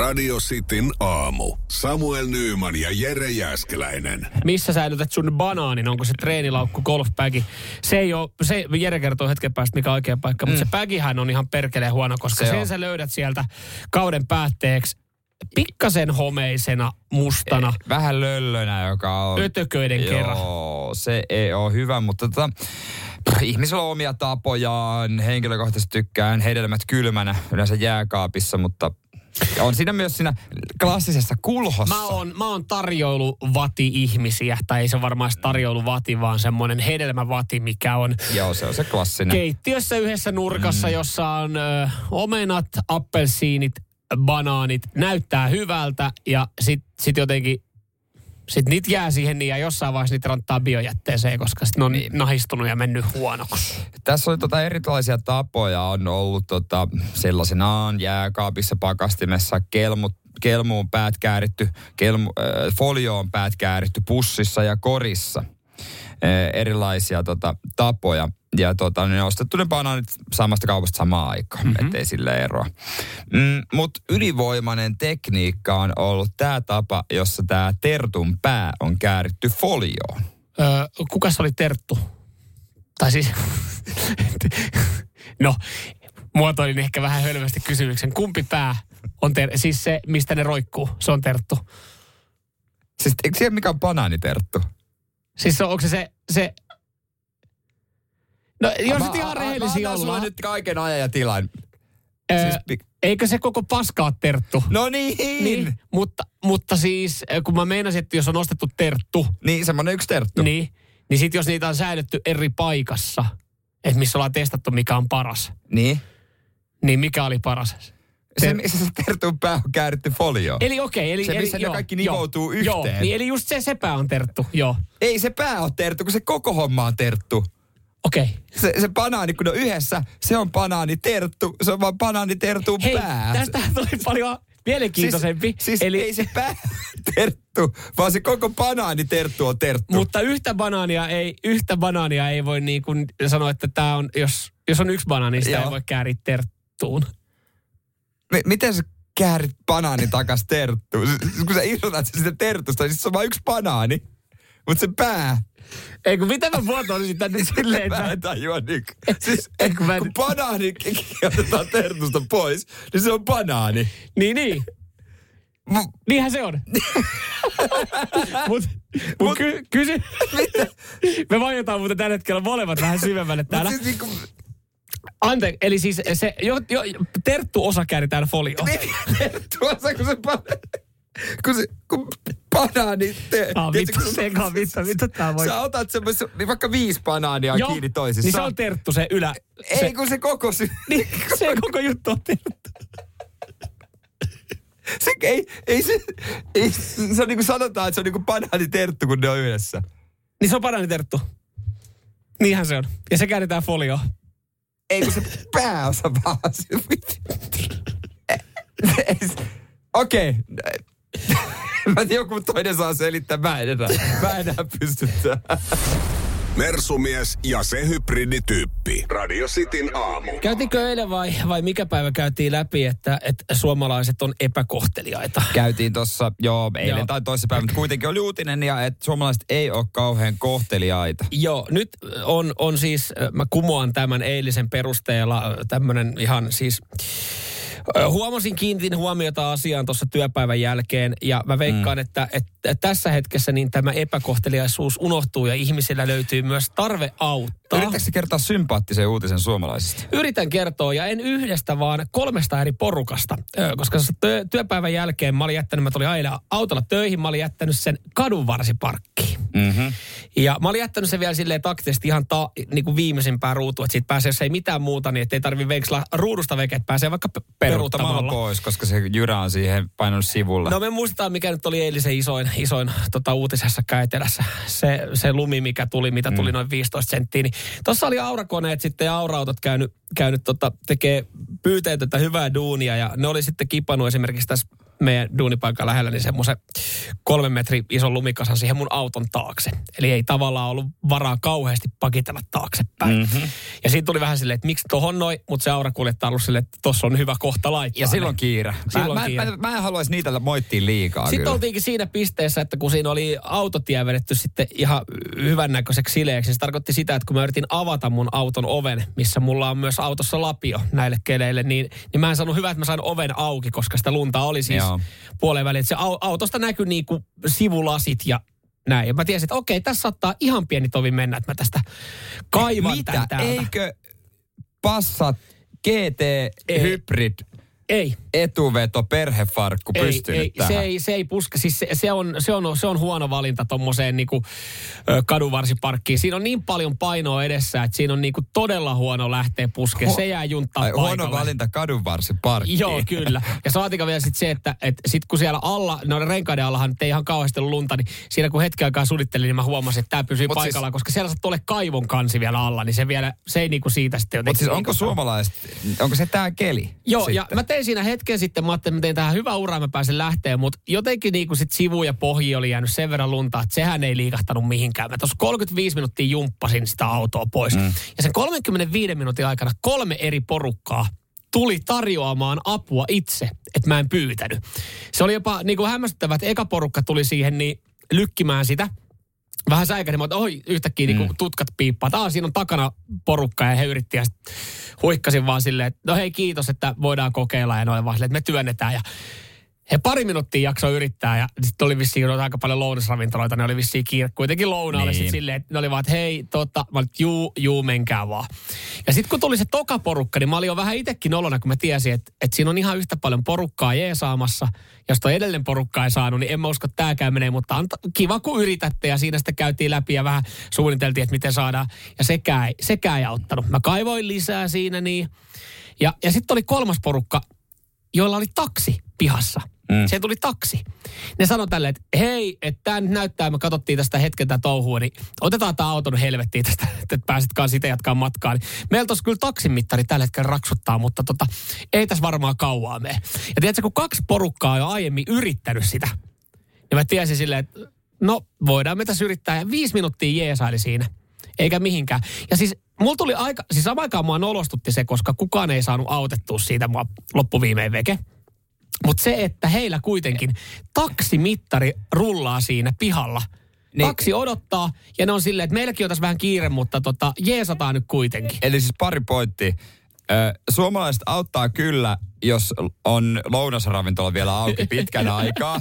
Radio Cityn aamu. Samuel Nyyman ja Jere Jäskeläinen. Missä säilytät sun banaanin? Onko se treenilaukku, golfbagi? Se ei ole, se Jere kertoo hetken päästä mikä on oikea paikka, mm. mutta se bagihän on ihan perkeleen huono, koska Se sen on. sä löydät sieltä kauden päätteeksi pikkasen homeisena, mustana, Vähän löllönä, joka on... ötököiden kerran. Joo, se ei ole hyvä, mutta tota, pff, ihmisillä on omia tapojaan. Henkilökohtaisesti tykkään hedelmät kylmänä yleensä jääkaapissa, mutta on siinä myös siinä klassisessa kulhossa. Mä oon, mä oon tarjoiluvati-ihmisiä, tai ei se varmaan tarjoiluvati, vaan semmoinen hedelmävati, mikä on Joo, se on se klassinen. keittiössä yhdessä nurkassa, mm. jossa on ö, omenat, appelsiinit, banaanit, näyttää hyvältä ja sit, sit jotenkin sit niitä jää siihen niin ja jossain vaiheessa niitä ranttaa biojätteeseen, koska sit ne on niin. nahistunut ja mennyt huonoksi. Tässä on tota erilaisia tapoja. On ollut tota sellaisenaan jääkaapissa, pakastimessa, kelmu, kelmuun päät kääritty, kelmu, äh, folioon päät kääritty pussissa ja korissa. Äh, erilaisia tota, tapoja. Ja tota, ne on ostettu ne banaanit samasta kaupasta samaan aikaan, mm-hmm. ettei sille eroa. Mm, Mutta ylivoimainen tekniikka on ollut tämä tapa, jossa tämä tertun pää on kääritty folioon. Öö, kukas oli Terttu? Tai siis, no, muotoilin ehkä vähän hölmästi kysymyksen. Kumpi pää on ter- siis se, mistä ne roikkuu, se on Terttu. Siis eikö siellä mikä on banaaniterttu? Siis se, onko se se, se No jos Mä- nyt ihan mä- rehellisiä mä ollaan. nyt kaiken ajan ja tilan. Öö, siis pik- eikö se koko paskaa Terttu? No niin. Niin, mutta, mutta siis kun mä meinasin, että jos on ostettu Terttu, niin semmoinen yksi terttu. niin, niin sitten jos niitä on säilytty eri paikassa, että missä ollaan testattu mikä on paras, Niin. niin mikä oli paras? Se, missä se tertun pää on kääritty folio. Eli okei, eli... Se, eli, missä ne joo, kaikki joo, nivoutuu Joo, yhteen. niin eli just se sepä on terttu, joo. Ei se pää ole terttu, kun se koko homma on terttu. Okei. Se, se banaani, kun on yhdessä, se on banaani terttu. Se on vaan banaani tertun Hei, pää. tästähän tuli paljon mielenkiintoisempi. Siis, siis eli, ei se pää terttu, vaan se koko banaani terttu on terttu. Mutta yhtä banaania ei, yhtä banaania ei voi niin kuin sanoa, että tämä on, jos, jos on yksi banaani, niin sitä Joo. ei voi kääriä terttuun. M- miten sä käärit banaanin takas terttuun? S- Kun sä irrotat sen siitä tertusta, niin se on vain yksi banaani. Mutta se pää, Ei kun mitä mä muotoilisin tänne silleen, mä en tajua nyt. Siis, Ei, kun mä en- kun banaani otetaan tertusta pois, niin se on banaani. Niin, niin. M- Niinhän se on. Mut, mut ky, kysy... Me vaiotaan muuten tällä hetkellä molemmat vähän syvemmälle Mut täällä. siis niinku, Anteeksi, eli siis se jo, jo, terttu osa kääritään folioon. niin, terttu on se, kun se banaani, kun se, kun banaani, te, Ah, tiedätkö, vittu, seka, vittu, mitä tää voi... Sä otat semmoisen, niin vaikka viisi banaania Joo, kiinni toisissaan. Niin se on terttu se ylä. Ei, se, kun se koko sy- niin, se koko juttu on terttu. Se, ei, ei se, ei, se on niin kuin sanotaan, että se on niin kuin banaani terttu, kun ne on yhdessä. Niin se on bananiterttu. Niinhän se on. Ja se käännetään folioon. Ei kun se pääosa vaan. Se, Ei se- Okei. Mä joku toinen saa selittää. Mä en enää, mä en enää pysty tähän. Mersumies ja se hybridityyppi. Radio Cityn aamu. Käytiinkö eilen vai, vai mikä päivä käytiin läpi, että, että suomalaiset on epäkohteliaita? Käytiin tuossa jo eilen Joo. tai toisessa päivänä, mutta kuitenkin oli uutinen, ja että suomalaiset ei ole kauhean kohteliaita. Joo, nyt on, on siis, mä kumoan tämän eilisen perusteella tämmöinen ihan siis... Huomasin, kiinnitin huomiota asiaan tuossa työpäivän jälkeen ja mä veikkaan, mm. että, että tässä hetkessä niin tämä epäkohteliaisuus unohtuu ja ihmisillä löytyy myös tarve auttaa. Yritätkö kertoa sympaattisen uutisen suomalaisista? Yritän kertoa, ja en yhdestä, vaan kolmesta eri porukasta. Koska työpäivän jälkeen mä olin jättänyt, mä tulin ailen autolla töihin, mä olin jättänyt sen kadunvarsiparkkiin. Mm-hmm. Ja mä olin jättänyt sen vielä silleen taktisesti ihan ta, niin kuin viimeisimpään ruutuun, että siitä pääsee, jos ei mitään muuta, niin ettei tarvi veksla ruudusta veke, että pääsee vaikka pe- Peruuttamalla peruuttamalla. pois, koska se jyrä on siihen painanut sivulle. No me muistetaan, mikä nyt oli eilisen isoin, isoin tota, uutisessa käytelässä. Se, se lumi, mikä tuli, mitä tuli mm. noin 15 senttiä. Niin tuossa oli aurakoneet sitten ja aurautot käynyt, käynyt tota, tekee pyyteetöntä hyvää duunia. Ja ne oli sitten kipannut esimerkiksi tässä meidän duunipaikan lähellä niin semmoisen kolmen metri ison lumikasan siihen mun auton taakse. Eli ei tavallaan ollut varaa kauheasti pakitella taaksepäin. Mm-hmm. Ja siitä tuli vähän silleen, että miksi tohon noin, mutta se aurakuljettaja ollut silleen, että tossa on hyvä kohta laittaa. Ja silloin kiire. Silloin mä, kiire. Mä, mä, mä en haluaisi niitä moittia liikaa Sitten kyllä. oltiinkin siinä pisteessä, että kun siinä oli autotie vedetty sitten ihan hyvännäköiseksi sileeksi, niin se tarkoitti sitä, että kun mä yritin avata mun auton oven, missä mulla on myös autossa lapio näille keleille, niin, niin mä en saanut hyvä, että mä sain oven auki, koska sitä lunta oli siis Joo. puoleen väliin. Se au- autosta näkyi niinku sivulasit ja näin. Ja mä tiesin, että okei, tässä saattaa ihan pieni tovi mennä, että mä tästä kaivan Mitä? täältä. Eikö Passat GT. Hybrid Ei, etuveto perhefarkku ei, pystynyt ei, tähän? se ei, se ei puske. Siis se, se, on, se, on, se on huono valinta tuommoiseen niinku, kadunvarsiparkkiin. Siinä on niin paljon painoa edessä, että siinä on niinku todella huono lähteä puskeen. Ho- Se jää junttaa Ai, paikalle. huono valinta kadunvarsi parkki. Joo, kyllä. Ja saatika vielä sitten se, että et sit kun siellä alla, no renkaiden allahan ei ihan kauheasti ollut lunta, niin siinä kun hetken aikaa sudittelin, niin mä huomasin, että tämä pysyy Mut siis- paikallaan, koska siellä sattuu ole kaivon kansi vielä alla, niin se vielä, se ei niinku siitä sitten jotenkin... Mutta siis onko suomalaiset, onko se tää keli? Joo, sitten? ja mä tein siinä hetken sitten, mä ajattelin, että mä tein tähän hyvä ura, mä pääsen lähteen, mutta jotenkin niin kuin sit sivu ja pohji oli jäänyt sen verran lunta, että sehän ei liikahtanut mihinkään. Mä tuossa 35 minuuttia jumppasin sitä autoa pois. Mm. Ja sen 35 minuutin aikana kolme eri porukkaa tuli tarjoamaan apua itse, että mä en pyytänyt. Se oli jopa niin kuin hämmästyttävää, että eka porukka tuli siihen niin lykkimään sitä vähän säikähdin, että oi, yhtäkkiä mm. niin tutkat piippaa. Aa, siinä on takana porukka ja he yritti ja huikkasin vaan silleen, että no hei kiitos, että voidaan kokeilla ja noin vaan silleen, että me työnnetään ja he pari minuuttia jaksoi yrittää ja sitten oli vissiin aika paljon lounasravintoloita, ne oli vissiin kiire kuitenkin lounaalle Niin. sitten silleen, että ne oli vaan, että hei, tota, mä olin, juu, juu, menkää vaan. Ja sitten kun tuli se toka porukka, niin mä olin jo vähän itsekin nolona, kun mä tiesin, että, että siinä on ihan yhtä paljon porukkaa jeesaamassa. Jos toi edellinen porukka ei saanut, niin en mä usko, että tääkään menee, mutta anta, kiva kun yritätte ja siinä sitten käytiin läpi ja vähän suunniteltiin, että miten saadaan. Ja sekään ei, sekään ei auttanut. Mä kaivoin lisää siinä niin. Ja, ja sitten oli kolmas porukka, joilla oli taksi pihassa. Mm. Se tuli taksi. Ne sanoi tälle, että hei, että tämä nyt näyttää, me katsottiin tästä hetken tätä touhua, niin otetaan tämä auton helvettiin tästä, että pääset itse jatkaa matkaa. Niin meillä tuossa kyllä taksimittari tällä hetkellä raksuttaa, mutta tota, ei tässä varmaan kauaa mene. Ja tiedätkö, kun kaksi porukkaa on jo aiemmin yrittänyt sitä, niin mä tiesin silleen, että no voidaan me tässä yrittää. Ja viisi minuuttia jeesaili siinä, eikä mihinkään. Ja siis mulla tuli aika, siis samaan aikaan mua nolostutti se, koska kukaan ei saanut autettua siitä mua loppuviimein veke. Mutta se, että heillä kuitenkin taksimittari rullaa siinä pihalla. Niin. Taksi odottaa ja ne on silleen, että meilläkin on tässä vähän kiire, mutta tota, jeesataan nyt kuitenkin. Eli siis pari pointtia. Suomalaiset auttaa kyllä, jos on lounasravintola vielä auki pitkän aikaa.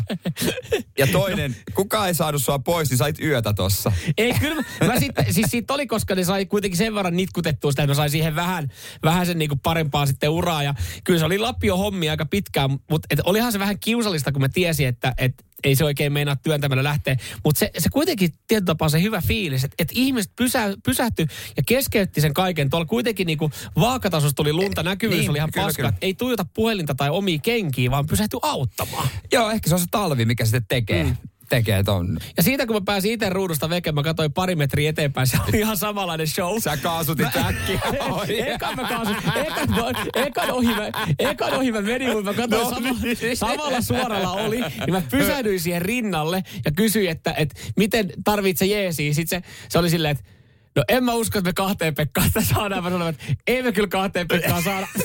Ja toinen, kukaan ei saanut sua pois, niin sait yötä tossa. Ei, kyllä mä, mä sitten, siis siitä oli, koska ne sai kuitenkin sen verran nitkutettua sitä, että mä sain siihen vähän, vähän sen niinku parempaa sitten uraa. Ja kyllä se oli Lapio hommi aika pitkään, mutta et olihan se vähän kiusallista, kun mä tiesin, että et ei se oikein meinaa työntämällä lähteä. Mutta se, se kuitenkin tietyllä tapaa se hyvä fiilis, että et ihmiset pysä, pysähtyi ja keskeytti sen kaiken. Tuolla kuitenkin niinku vaakatasossa tuli lunta, näkyvyys niin, oli ihan kyllä, paska. kyllä. Ei tuijota puhelinta tai omia kenkiä, vaan pysähtyi auttamaan. Joo, ehkä se on se talvi, mikä sitten tekee. Mm. Tekee ton. Ja siitä kun mä pääsin itse ruudusta veke, mä katsoin pari metriä eteenpäin, se oli ihan samanlainen show. Sä kaasutit äkkiä. Oi. Ekan mä kaasun, ekan, ekan, ohi mä, ekan ohi mä menin, mutta mä katsoin No sama, niin. samalla suoralla oli. Ja mä pysähdyin siihen rinnalle ja kysyin, että, että miten tarvitse jeesiä. Sitten se, se oli silleen, että No en mä usko, että me kahteen Pekkaan tätä saadaan. Mä sanoin, että ei me kyllä kahteen Pekkaan saada.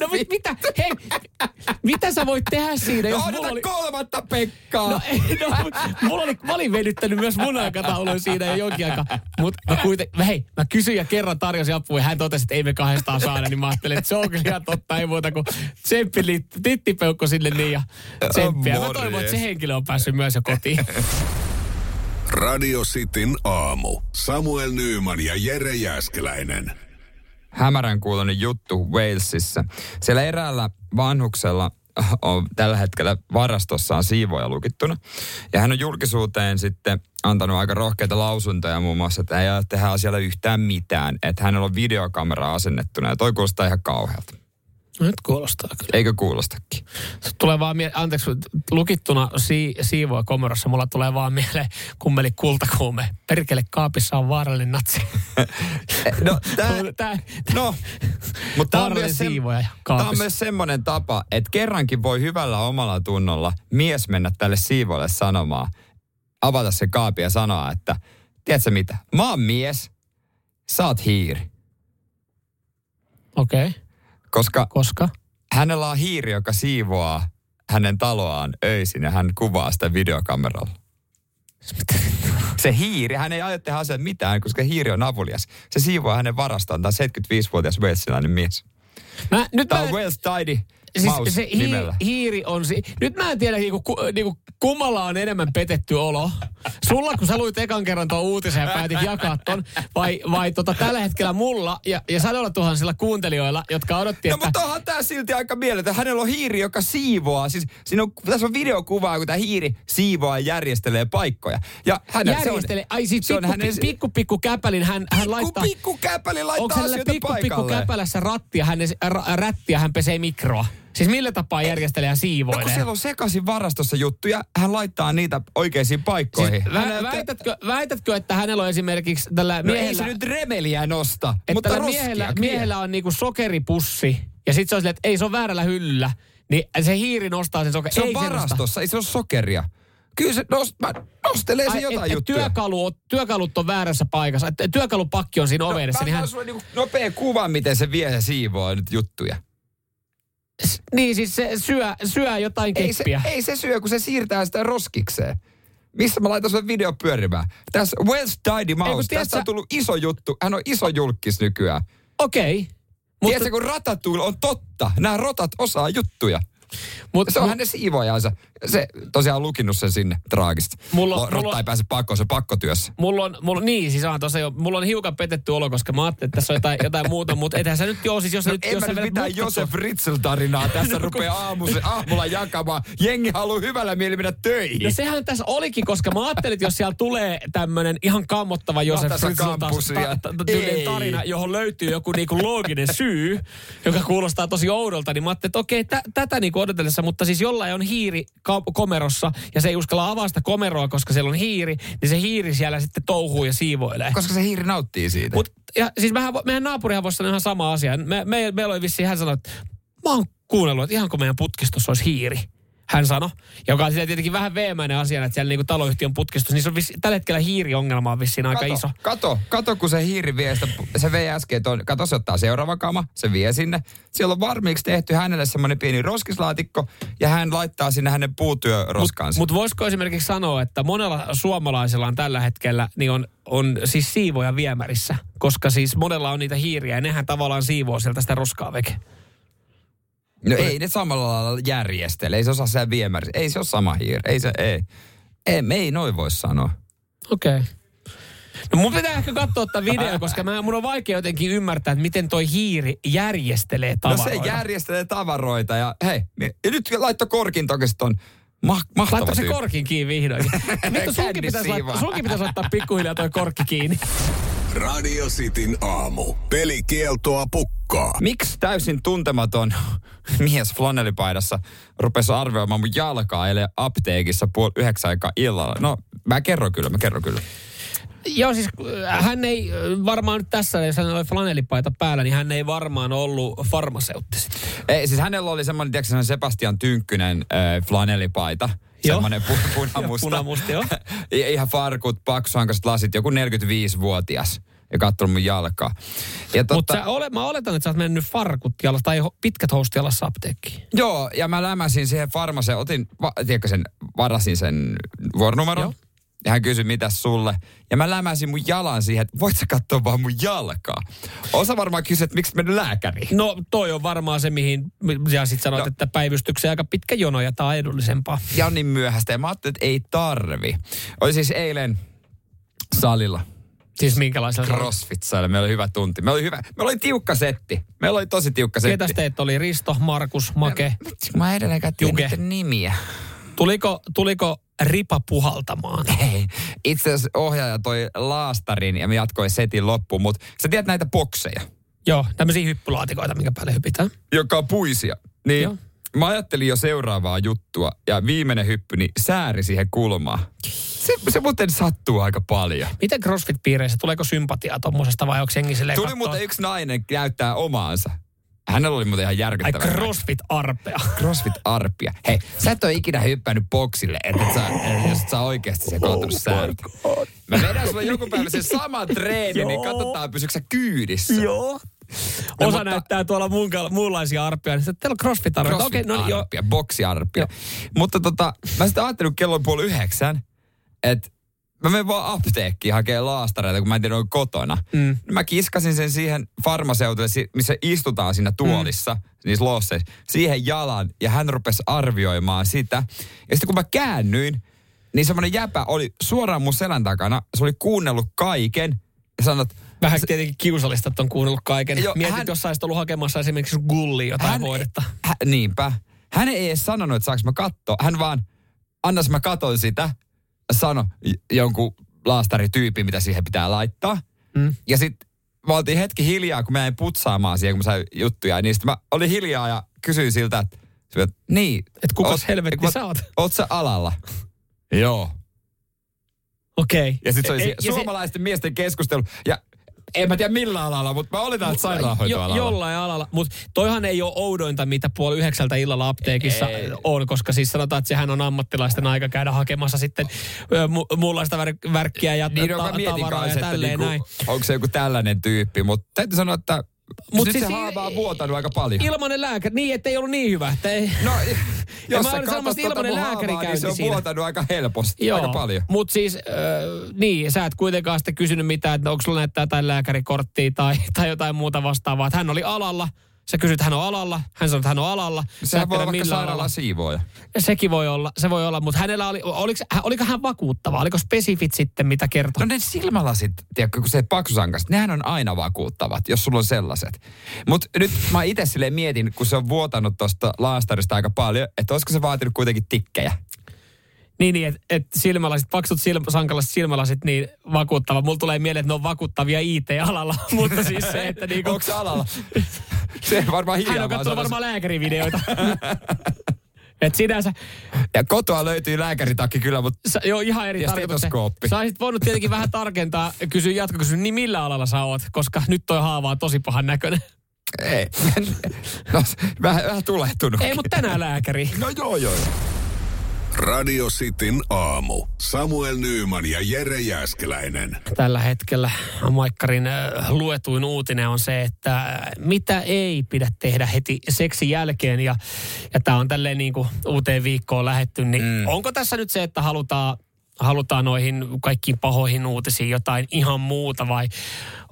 No mit, mitä? Hei, mitä sä voit tehdä siinä, jos No, mulla oli... kolmatta Pekkaa. No, ei, no, mulla oli, mä olin venyttänyt myös mun aikatauluun siinä jo jonkin aikaa. Mutta mä kuiten, hei, mä kysyin ja kerran tarjosin apua ja hän totesi, että ei me kahdestaan saada, niin mä ajattelin, että se on kyllä ihan totta, ei muuta kuin tsemppi, tittipeukko sinne niin ja tsemppiä. Mä toivon, että se henkilö on päässyt myös jo kotiin. Radio Cityn aamu. Samuel Nyyman ja Jere Jäskeläinen. hämärän kuulonen juttu Walesissa. Siellä eräällä vanhuksella on tällä hetkellä varastossaan siivoja lukittuna. Ja hän on julkisuuteen sitten antanut aika rohkeita lausuntoja muun muassa, että ei tehdä asialle yhtään mitään. Että hänellä on videokamera asennettuna ja toi kuulostaa ihan kauhealta. No nyt kuulostaa kyllä. Eikö kuulostakin? Tulee vaan mie- anteeksi, lukittuna si- siivoa komerossa, mulla tulee vaan mieleen kummeli kultakuume. Perkele kaapissa on vaarallinen natsi. No, tää, Tää, no, mutta tämä on, myös tää on myös semmoinen tapa, että kerrankin voi hyvällä omalla tunnolla mies mennä tälle siivoille sanomaan, avata se kaapi ja sanoa, että tiedätkö mitä, mä oon mies, sä oot hiiri. Okei, okay. Koska koska? hänellä on hiiri, joka siivoaa hänen taloaan öisin ja hän kuvaa sitä videokameralla. Se hiiri, hän ei aio tehdä asiat mitään, koska hiiri on avulias. Se siivoaa hänen varastaan. Tämä on 75-vuotias walesilainen mies. Mä, nyt Tämä mä, on Wales Tidy siis Mouse se hi, hiiri on si- Nyt mä en tiedä, niinku, ku, niinku, kummalla on enemmän petetty olo. Sulla, kun sä luit ekan kerran tuon uutisen ja päätit jakaa ton, vai, vai tota, tällä hetkellä mulla ja, ja sadoilla tuhansilla kuuntelijoilla, jotka odotti, No että... mutta onhan tämä silti aika mieletön. Hänellä on hiiri, joka siivoaa. Siis siinä on, tässä on videokuvaa, kun tämä hiiri siivoaa ja järjestelee paikkoja. Ja hän Järjestele, ai siis se on pikku, hänen- pikku, pikku käpälin hän, hän Pikku, laittaa... pikku käpäli Onko laittaa asioita pikku, pikku paikalle. käpälässä rattia, hän, r- rättiä, hän pesee mikroa? Siis millä tapaa järjestelee ja No kun siivoilee? siellä on sekaisin varastossa juttuja, hän laittaa niitä oikeisiin paikkoihin. Siis, hän vä, väitätkö, väitätkö, että hänellä on esimerkiksi tällä no miehellä... ei se nyt remeliä nosta, että mutta roskia miehellä, kyllä. miehellä on niinku sokeripussi, ja sitten se on silleen, että ei se on väärällä hyllyllä, niin se hiiri nostaa sen sokerin. Se on ei Se varastossa, ei se ole sokeria. Kyllä se nost, mä nostelee se jotain et, juttuja. työkalu, työkalut on väärässä paikassa. Et, työkalupakki on siinä. No, niin, mä hän, annan sulle niinku nopea kuva, miten se vie ja siivoo nyt juttuja. Niin siis se syö, syö jotain Ei se, keppiä. ei se syö, kun se siirtää sitä roskikseen. Missä mä laitan sulle video pyörimään? Tässä Wells Tidy Mouse, tiedät tästä on sä- tullut iso juttu. Hän on iso julkis nykyään. Okei. Mutta... Mutta, Tiedätkö, kun Ratatouille on totta. Nämä rotat osaa juttuja. Mut, Se on hänen siivoajansa. Se tosiaan on lukinut sen sinne traagista. Mulla- Rotta mulla- ei pääse pakkoon, se pakkotyössä. Mulla on, mulla, niin siis on tosiaan, mulla on hiukan petetty olo, koska mä ajattelin, että tässä on jotain, jotain muuta, mutta ethän sä nyt joo, siis jos, No, nyt, en jos mä nyt mitään Josef Ritzel-tarinaa tässä rupea aamusi, aamulla jakamaan. Jengi haluaa hyvällä mieli mennä töihin. No sehän tässä olikin, koska mä ajattelin, että jos siellä tulee tämmöinen ihan kammottava Josef Ei. tarina, johon löytyy joku niinku looginen syy, joka kuulostaa tosi oudolta, niin mä ajattelin, että okei, tä- tätä niinku odotellessa, mutta siis jollain on hiiri ka- komerossa ja se ei uskalla avaa sitä komeroa, koska siellä on hiiri, niin se hiiri siellä sitten touhuu ja siivoilee. Koska se hiiri nauttii siitä. Mut, ja siis mehän, meidän naapurihan voisi sanoa ihan sama asia. Me, me, meillä oli vissiin, hän sanoi, että mä oon kuunnellut, että ihan kun meidän putkistossa olisi hiiri. Hän sanoi, joka on tietenkin vähän veemäinen asia, että siellä niinku taloyhtiön putkistus, niin se on vissi, tällä hetkellä hiiriongelma on vissiin aika kato, iso. Kato, kato, kun se hiiri vie sitä, se vei äsken, ton, kato se ottaa seuraava kama, se vie sinne. Siellä on varmiiksi tehty hänelle semmoinen pieni roskislaatikko ja hän laittaa sinne hänen puutyöroskansa. Mutta voisiko esimerkiksi sanoa, että monella suomalaisella on tällä hetkellä, niin on, on siis siivoja viemärissä, koska siis monella on niitä hiiriä ja nehän tavallaan siivoo sieltä sitä roskaa veke. No ei ne samalla lailla järjestele, ei se osaa siellä viemäri. Ei se ole sama hiiri, ei se, ei. Ei, me ei noin voi sanoa. Okei. Okay. No mun pitää ehkä katsoa tätä video, koska mä, mun on vaikea jotenkin ymmärtää, että miten toi hiiri järjestelee tavaroita. No se järjestelee tavaroita ja hei, ja nyt laitto korkin toki ton ma- mahtava Laittaa se korkin kiinni vihdoinkin. Vittu, sunkin pitäisi, laittaa, sunkin pitäisi laittaa pikkuhiljaa toi korkki kiinni. Radio Cityn aamu. Pelikieltoa pukkaa. Miksi täysin tuntematon mies flanellipaidassa rupesi arvioimaan mun jalkaa eilen apteekissa puoli yhdeksän aikaa illalla? No, mä kerron kyllä, mä kerron kyllä. Joo, siis äh, hän ei äh, varmaan nyt tässä, jos hän oli flanelipaita päällä, niin hän ei varmaan ollut farmaseutti sitten. Ei, siis hänellä oli semmoinen, tiedätkö, Sebastian Tynkkynen äh, flanellipaita. Joo. Semmoinen pu- punamusta. Punamusta, joo. Ihan farkut, paksuhankaset lasit, joku 45-vuotias. Ja katsonut mun jalkaa. Ja Mutta ole, mä oletan, että sä oot mennyt farkut jalassa tai pitkät housut jalassa apteekkiin. Joo, ja mä lämäsin siihen farmaseen, otin, va, tiedätkö sen, varasin sen vuoronumeron. Joo. Ja hän kysyi, mitä sulle. Ja mä lämäsin mun jalan siihen, että voit sä katsoa vaan mun jalkaa. Osa varmaan kysyi, että miksi mennyt lääkäriin. No toi on varmaan se, mihin, ja sit sanoit, No. että päivystyksen aika pitkä jono ja tää on edullisempaa. Ja on niin myöhäistä. Ja mä ajattelin, että ei tarvi. Oli siis eilen salilla. Siis minkälaisella crossfit salilla. Meillä oli hyvä tunti. Me oli, hyvä. Me oli tiukka setti. Meillä oli tosi tiukka setti. Ketäs teet oli? Risto, Markus, Make. Kun Mä edelleenkään nimiä. Tuliko, tuliko ripa puhaltamaan? Itse asiassa ohjaaja toi laastarin ja me jatkoi setin loppuun, mutta sä tiedät näitä bokseja. Joo, tämmöisiä hyppylaatikoita, minkä päälle hypitään. joka on puisia. Niin Joo. mä ajattelin jo seuraavaa juttua ja viimeinen hyppy, niin sääri siihen kulmaan. Se, se muuten sattuu aika paljon. Miten CrossFit-piireissä, tuleeko sympatiaa tuommoisesta vai onko jengi silleen Tuli kattoo- muuten yksi nainen näyttää omaansa. Hänellä oli muuten ihan Ai järkyttävä. CrossFit-arpea. CrossFit-arpia. Hei, sä et ole ikinä hyppännyt boksille, että et sä, jos et sä oikeasti se kaatunut säältä. Mä vedän sulle joku päivä sen saman treenin, niin Joo. katsotaan pysyykö sä kyydissä. Joo. No, Osa mutta- näyttää tuolla muun, muunlaisia arpia, niin sitten teillä on CrossFit-arpia. Okei, no niin, joo. CrossFit-arpia, boksiarpia. Mutta tota, mä sitten ajattelin kello on puoli yhdeksän, että mä menen vaan apteekkiin hakemaan laastareita, kun mä en tiedä, onko kotona. Mm. Mä kiskasin sen siihen farmaseutulle, si- missä istutaan siinä tuolissa, mm. niissä losseissa, siihen jalan, ja hän rupesi arvioimaan sitä. Ja sitten kun mä käännyin, niin semmoinen jäpä oli suoraan mun selän takana, se oli kuunnellut kaiken, ja sanoi, että Vähän tietenkin kiusallista, että on kuunnellut kaiken. Joo, Mietit, hän- jos sä ollut hakemassa esimerkiksi gulliin jotain Hän-. Hä, niinpä. Hän ei edes sanonut, että saanko mä katsoa. Hän vaan, annas mä katon sitä, sano jonkun laastarityypin, mitä siihen pitää laittaa. Mm. Ja sitten mä oltiin hetki hiljaa, kun mä jäin putsaamaan siihen, kun mä sain juttuja. Niin sitten mä olin hiljaa ja kysyin siltä, että, niin. Et kukas oot- helvetti kun- sä oot? Oot sä alalla? Joo. Okei. Okay. Ja sitten se oli Ei- si- ja se- suomalaisten miesten keskustelu. Ja en mä tiedä millä alalla, mutta mä oletan, että sairaanhoitoalalla. Jo, jollain alalla. Mutta toihan ei ole oudointa, mitä puoli yhdeksältä illalla apteekissa Ei. on, koska siis sanotaan, että sehän on ammattilaisten aika käydä hakemassa sitten mu- muunlaista vär- värkkiä ja Niin, ta- no, mietin tavaraa ja tälleen niinku, näin. onko se joku tällainen tyyppi, mutta täytyy sanoa, että Mut nyt siis se haava on vuotanut aika paljon. Ilmanen lääkäri, niin ettei ollut niin hyvä. Ei, no, jos mä sä katsot tuota ilmanen mun haavaa, niin se on siinä. vuotanut aika helposti, aika paljon. Mutta siis, äh, niin, sä et kuitenkaan sitten kysynyt mitään, että onko sulla näyttää jotain lääkärikorttia tai, tai jotain muuta vastaavaa. Että hän oli alalla, sä kysyt, hän on alalla, hän sanoi, että hän on alalla. Sehän voi olla vaikka alalla. siivooja. Sekin voi olla, se voi olla, mutta hänellä oli, oliko, oliko hän vakuuttava? Oliko spesifit sitten, mitä kertoo? No ne silmälasit, tiedätkö, kun se paksusankas, nehän on aina vakuuttavat, jos sulla on sellaiset. Mutta nyt mä itse silleen mietin, kun se on vuotanut tuosta laastarista aika paljon, että olisiko se vaatinut kuitenkin tikkejä. Niin, niin että et silmälasit, paksut silmä, sankalaiset silmälasit, niin vakuuttava. Mulla tulee mieleen, että ne on vakuuttavia IT-alalla, mutta siis se, että niinku... Onko se alalla? se varmaan hiljaa Hän on katsonut varmaan lääkärivideoita. Et sinänsä, Ja kotoa löytyy lääkäritakki kyllä, mutta sä, joo ihan eri Ja stetoskooppi. Sä olisit voinut tietenkin vähän tarkentaa, kysyä jatkokysyn, niin millä alalla sä oot? Koska nyt toi haava on tosi pahan näköinen. ei. No, vähän, vähän tulehtunut. Ei, mutta tänään lääkäri. No joo, joo. Radio Cityn aamu. Samuel Nyyman ja Jere Jäskeläinen. Tällä hetkellä Maikkarin äh, luetuin uutinen on se, että äh, mitä ei pidä tehdä heti seksin jälkeen. Ja, ja tämä on tälleen niin kuin uuteen viikkoon lähetty. Niin mm. onko tässä nyt se, että halutaan, halutaan noihin kaikkiin pahoihin uutisiin jotain ihan muuta vai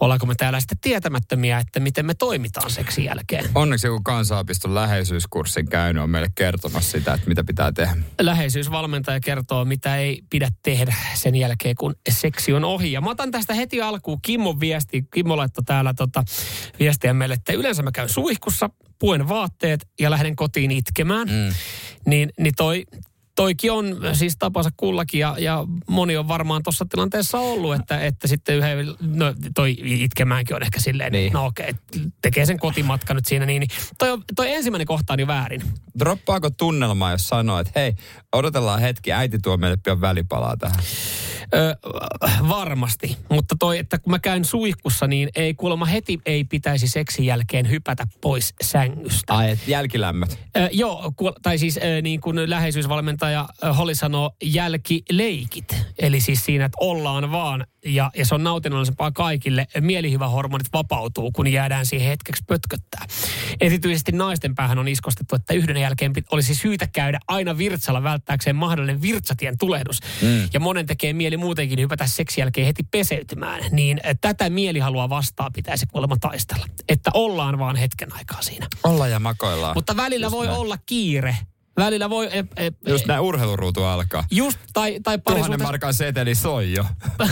ollaanko me täällä sitten tietämättömiä, että miten me toimitaan seksin jälkeen? Onneksi joku kansanopiston läheisyyskurssin käynyt on meille kertomassa sitä, että mitä pitää tehdä. läheisyysvalmentaja kertoo, mitä ei pidä tehdä sen jälkeen, kun seksi on ohi. Ja mä otan tästä heti alkuun Kimmon viesti. Kimmo laittoi täällä tota viestiä meille, että yleensä mä käyn suihkussa, puen vaatteet ja lähden kotiin itkemään. Mm. Niin, niin toi, toikin on siis tapansa kullakin ja, ja moni on varmaan tuossa tilanteessa ollut, että, että sitten yhden, no toi itkemäänkin on ehkä silleen, niin. No okei, tekee sen kotimatka nyt siinä niin, niin toi, toi ensimmäinen kohta on jo väärin. Droppaako tunnelmaa, jos sanoo, että hei, odotellaan hetki, äiti tuo meille pian välipalaa tähän. Ö, varmasti, mutta toi, että kun mä käyn suihkussa, niin ei kuulemma heti ei pitäisi seksin jälkeen hypätä pois sängystä. Ai, et jälkilämmöt. Ö, joo, ku, tai siis ö, niin kuin läheisyysvalmentaja Holli sanoo, jälkileikit. Eli siis siinä, että ollaan vaan ja, ja se on nautinnollisempaa kaikille. Mielihyvähormonit vapautuu, kun jäädään siihen hetkeksi pötköttää. Erityisesti naisten päähän on iskostettu, että yhden jälkeen pit- olisi syytä käydä aina virtsalla välttääkseen mahdollinen virtsatien tulehdus. Mm. Ja monen tekee mieli muutenkin hypätä seksi jälkeen heti peseytymään. Niin äh, tätä mielihalua vastaa pitäisi kuulemma taistella. Että ollaan vaan hetken aikaa siinä. Ollaan ja makoillaan. Mutta välillä Just voi näin. olla kiire. Välillä voi... E, e, Just näin urheiluruutu alkaa. Just, tai, tai Tuhannen parisuhteessa, markan seteli soi jo.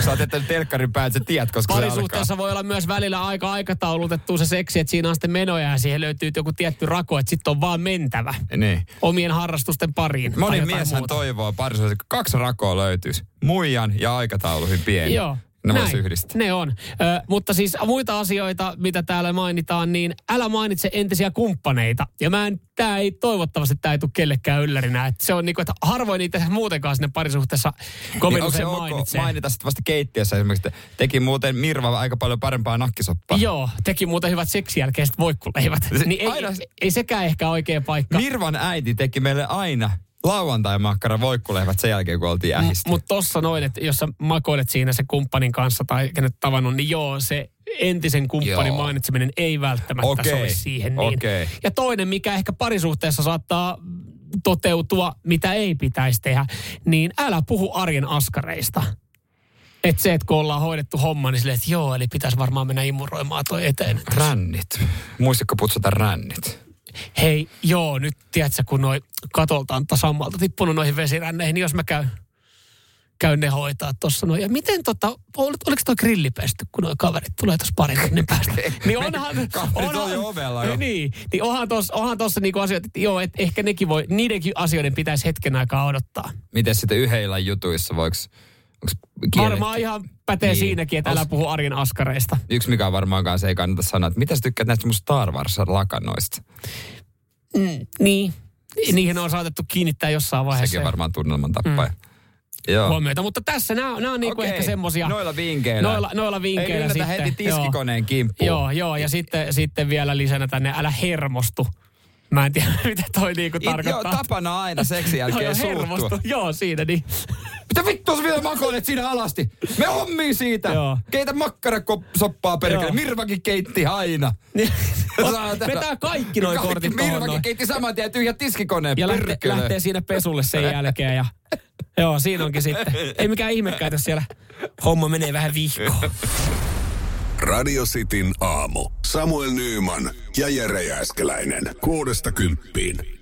Sä oot jättänyt telkkarin päät, sä tiedät, koska se alkaa. parisuhteessa voi olla myös välillä aika aikataulutettu se seksi, että siinä on sitten menoja ja siihen löytyy joku tietty rako, että sitten on vaan mentävä Niin. omien harrastusten pariin. Moni mieshän muuta. toivoo parisuudessa, että kaksi rakoa löytyisi. Muijan ja aikatauluihin pieni. Joo. Ne Näin, yhdistää. Ne on. Ö, mutta siis muita asioita, mitä täällä mainitaan, niin älä mainitse entisiä kumppaneita. Ja mä en, tää ei toivottavasti tää ei tule kellekään yllärinä. Et se on niinku, että harvoin niitä muutenkaan sinne parisuhteessa kovin Niin onko se usein mainitsee. mainita sitten vasta keittiössä esimerkiksi, että teki muuten Mirva aika paljon parempaa nakkisoppaa. Joo, teki muuten hyvät seksijälkeiset voikkuleivät. Se- Niin ei, aina- ei, ei sekään ehkä oikea paikka. Mirvan äiti teki meille aina lauantai-makkara voikkulehvät sen jälkeen, kun oltiin ähistä. Mutta tossa noin, että jos sä makoilet siinä sen kumppanin kanssa tai kenet tavannut, niin joo, se entisen kumppanin Joo. mainitseminen ei välttämättä Okei, sovi siihen. Niin. okei. Ja toinen, mikä ehkä parisuhteessa saattaa toteutua, mitä ei pitäisi tehdä, niin älä puhu arjen askareista. Että se, että kun ollaan hoidettu homma, niin silleen, että joo, eli pitäisi varmaan mennä imuroimaan toi eteen. Rännit. Muistatko putsata rännit? Hei, joo, nyt tiedätkö, kun noi katolta on tasammalta tippunut noihin vesiränneihin, niin jos mä käyn, käyn ne hoitaa tuossa noin. Ja miten tota, ol, oliko toi grillipesty, kun noi kaverit tulee tuossa parin tunnin päästä? Niin onhan, Kaverit on jo ovella jo. Niin, niin onhan tuossa onhan tossa niinku asioita, että joo, että ehkä nekin voi, niidenkin asioiden pitäisi hetken aikaa odottaa. Miten sitten yhden illan jutuissa, voiko? Varmaan ihan pätee Niin. niin. siinäkin, että älä puhu arjen askareista. Yksi mikä on varmaan kanssa ei kannata sanoa, että mitä sä tykkäät näistä mun Star Wars-lakanoista? Mm, niin, niihin on saatettu kiinnittää jossain vaiheessa. Sekin varmaan tunnelman tappaja. Mm. Joo. huomioita. Mutta tässä nämä, nämä on niinku Okei, ehkä semmosia... Noilla vinkeillä. Noilla, noilla vinkkeillä Ei sitten. heti tiskikoneen kimppuun. Joo, joo, ja sitten, sitten vielä lisänä tänne, älä hermostu. Mä en tiedä, mitä toi niinku It, joo, tarkoittaa. tapana aina seksin Joo, jälkeen joo, suuttua. hermostu. Joo, siinä niin. Mitä vittua sä vielä makoilet siinä alasti? Me hommiin siitä. Joo. Keitä makkarasoppaa perkele. Joo. Mirvakin keitti aina. Saatana. Vetää kaikki noi Kaikki- kortit Mirvakin noin. keitti saman tien tyhjät tiskikoneen. Ja lähtee, perkele. lähtee siinä pesulle sen jälkeen. Ja, joo, siinä onkin sitten. Ei mikään ihmekään, jos siellä homma menee vähän vihkoon. Radio Cityn aamu. Samuel Nyyman ja Jere Jääskeläinen. Kuudesta kymppiin.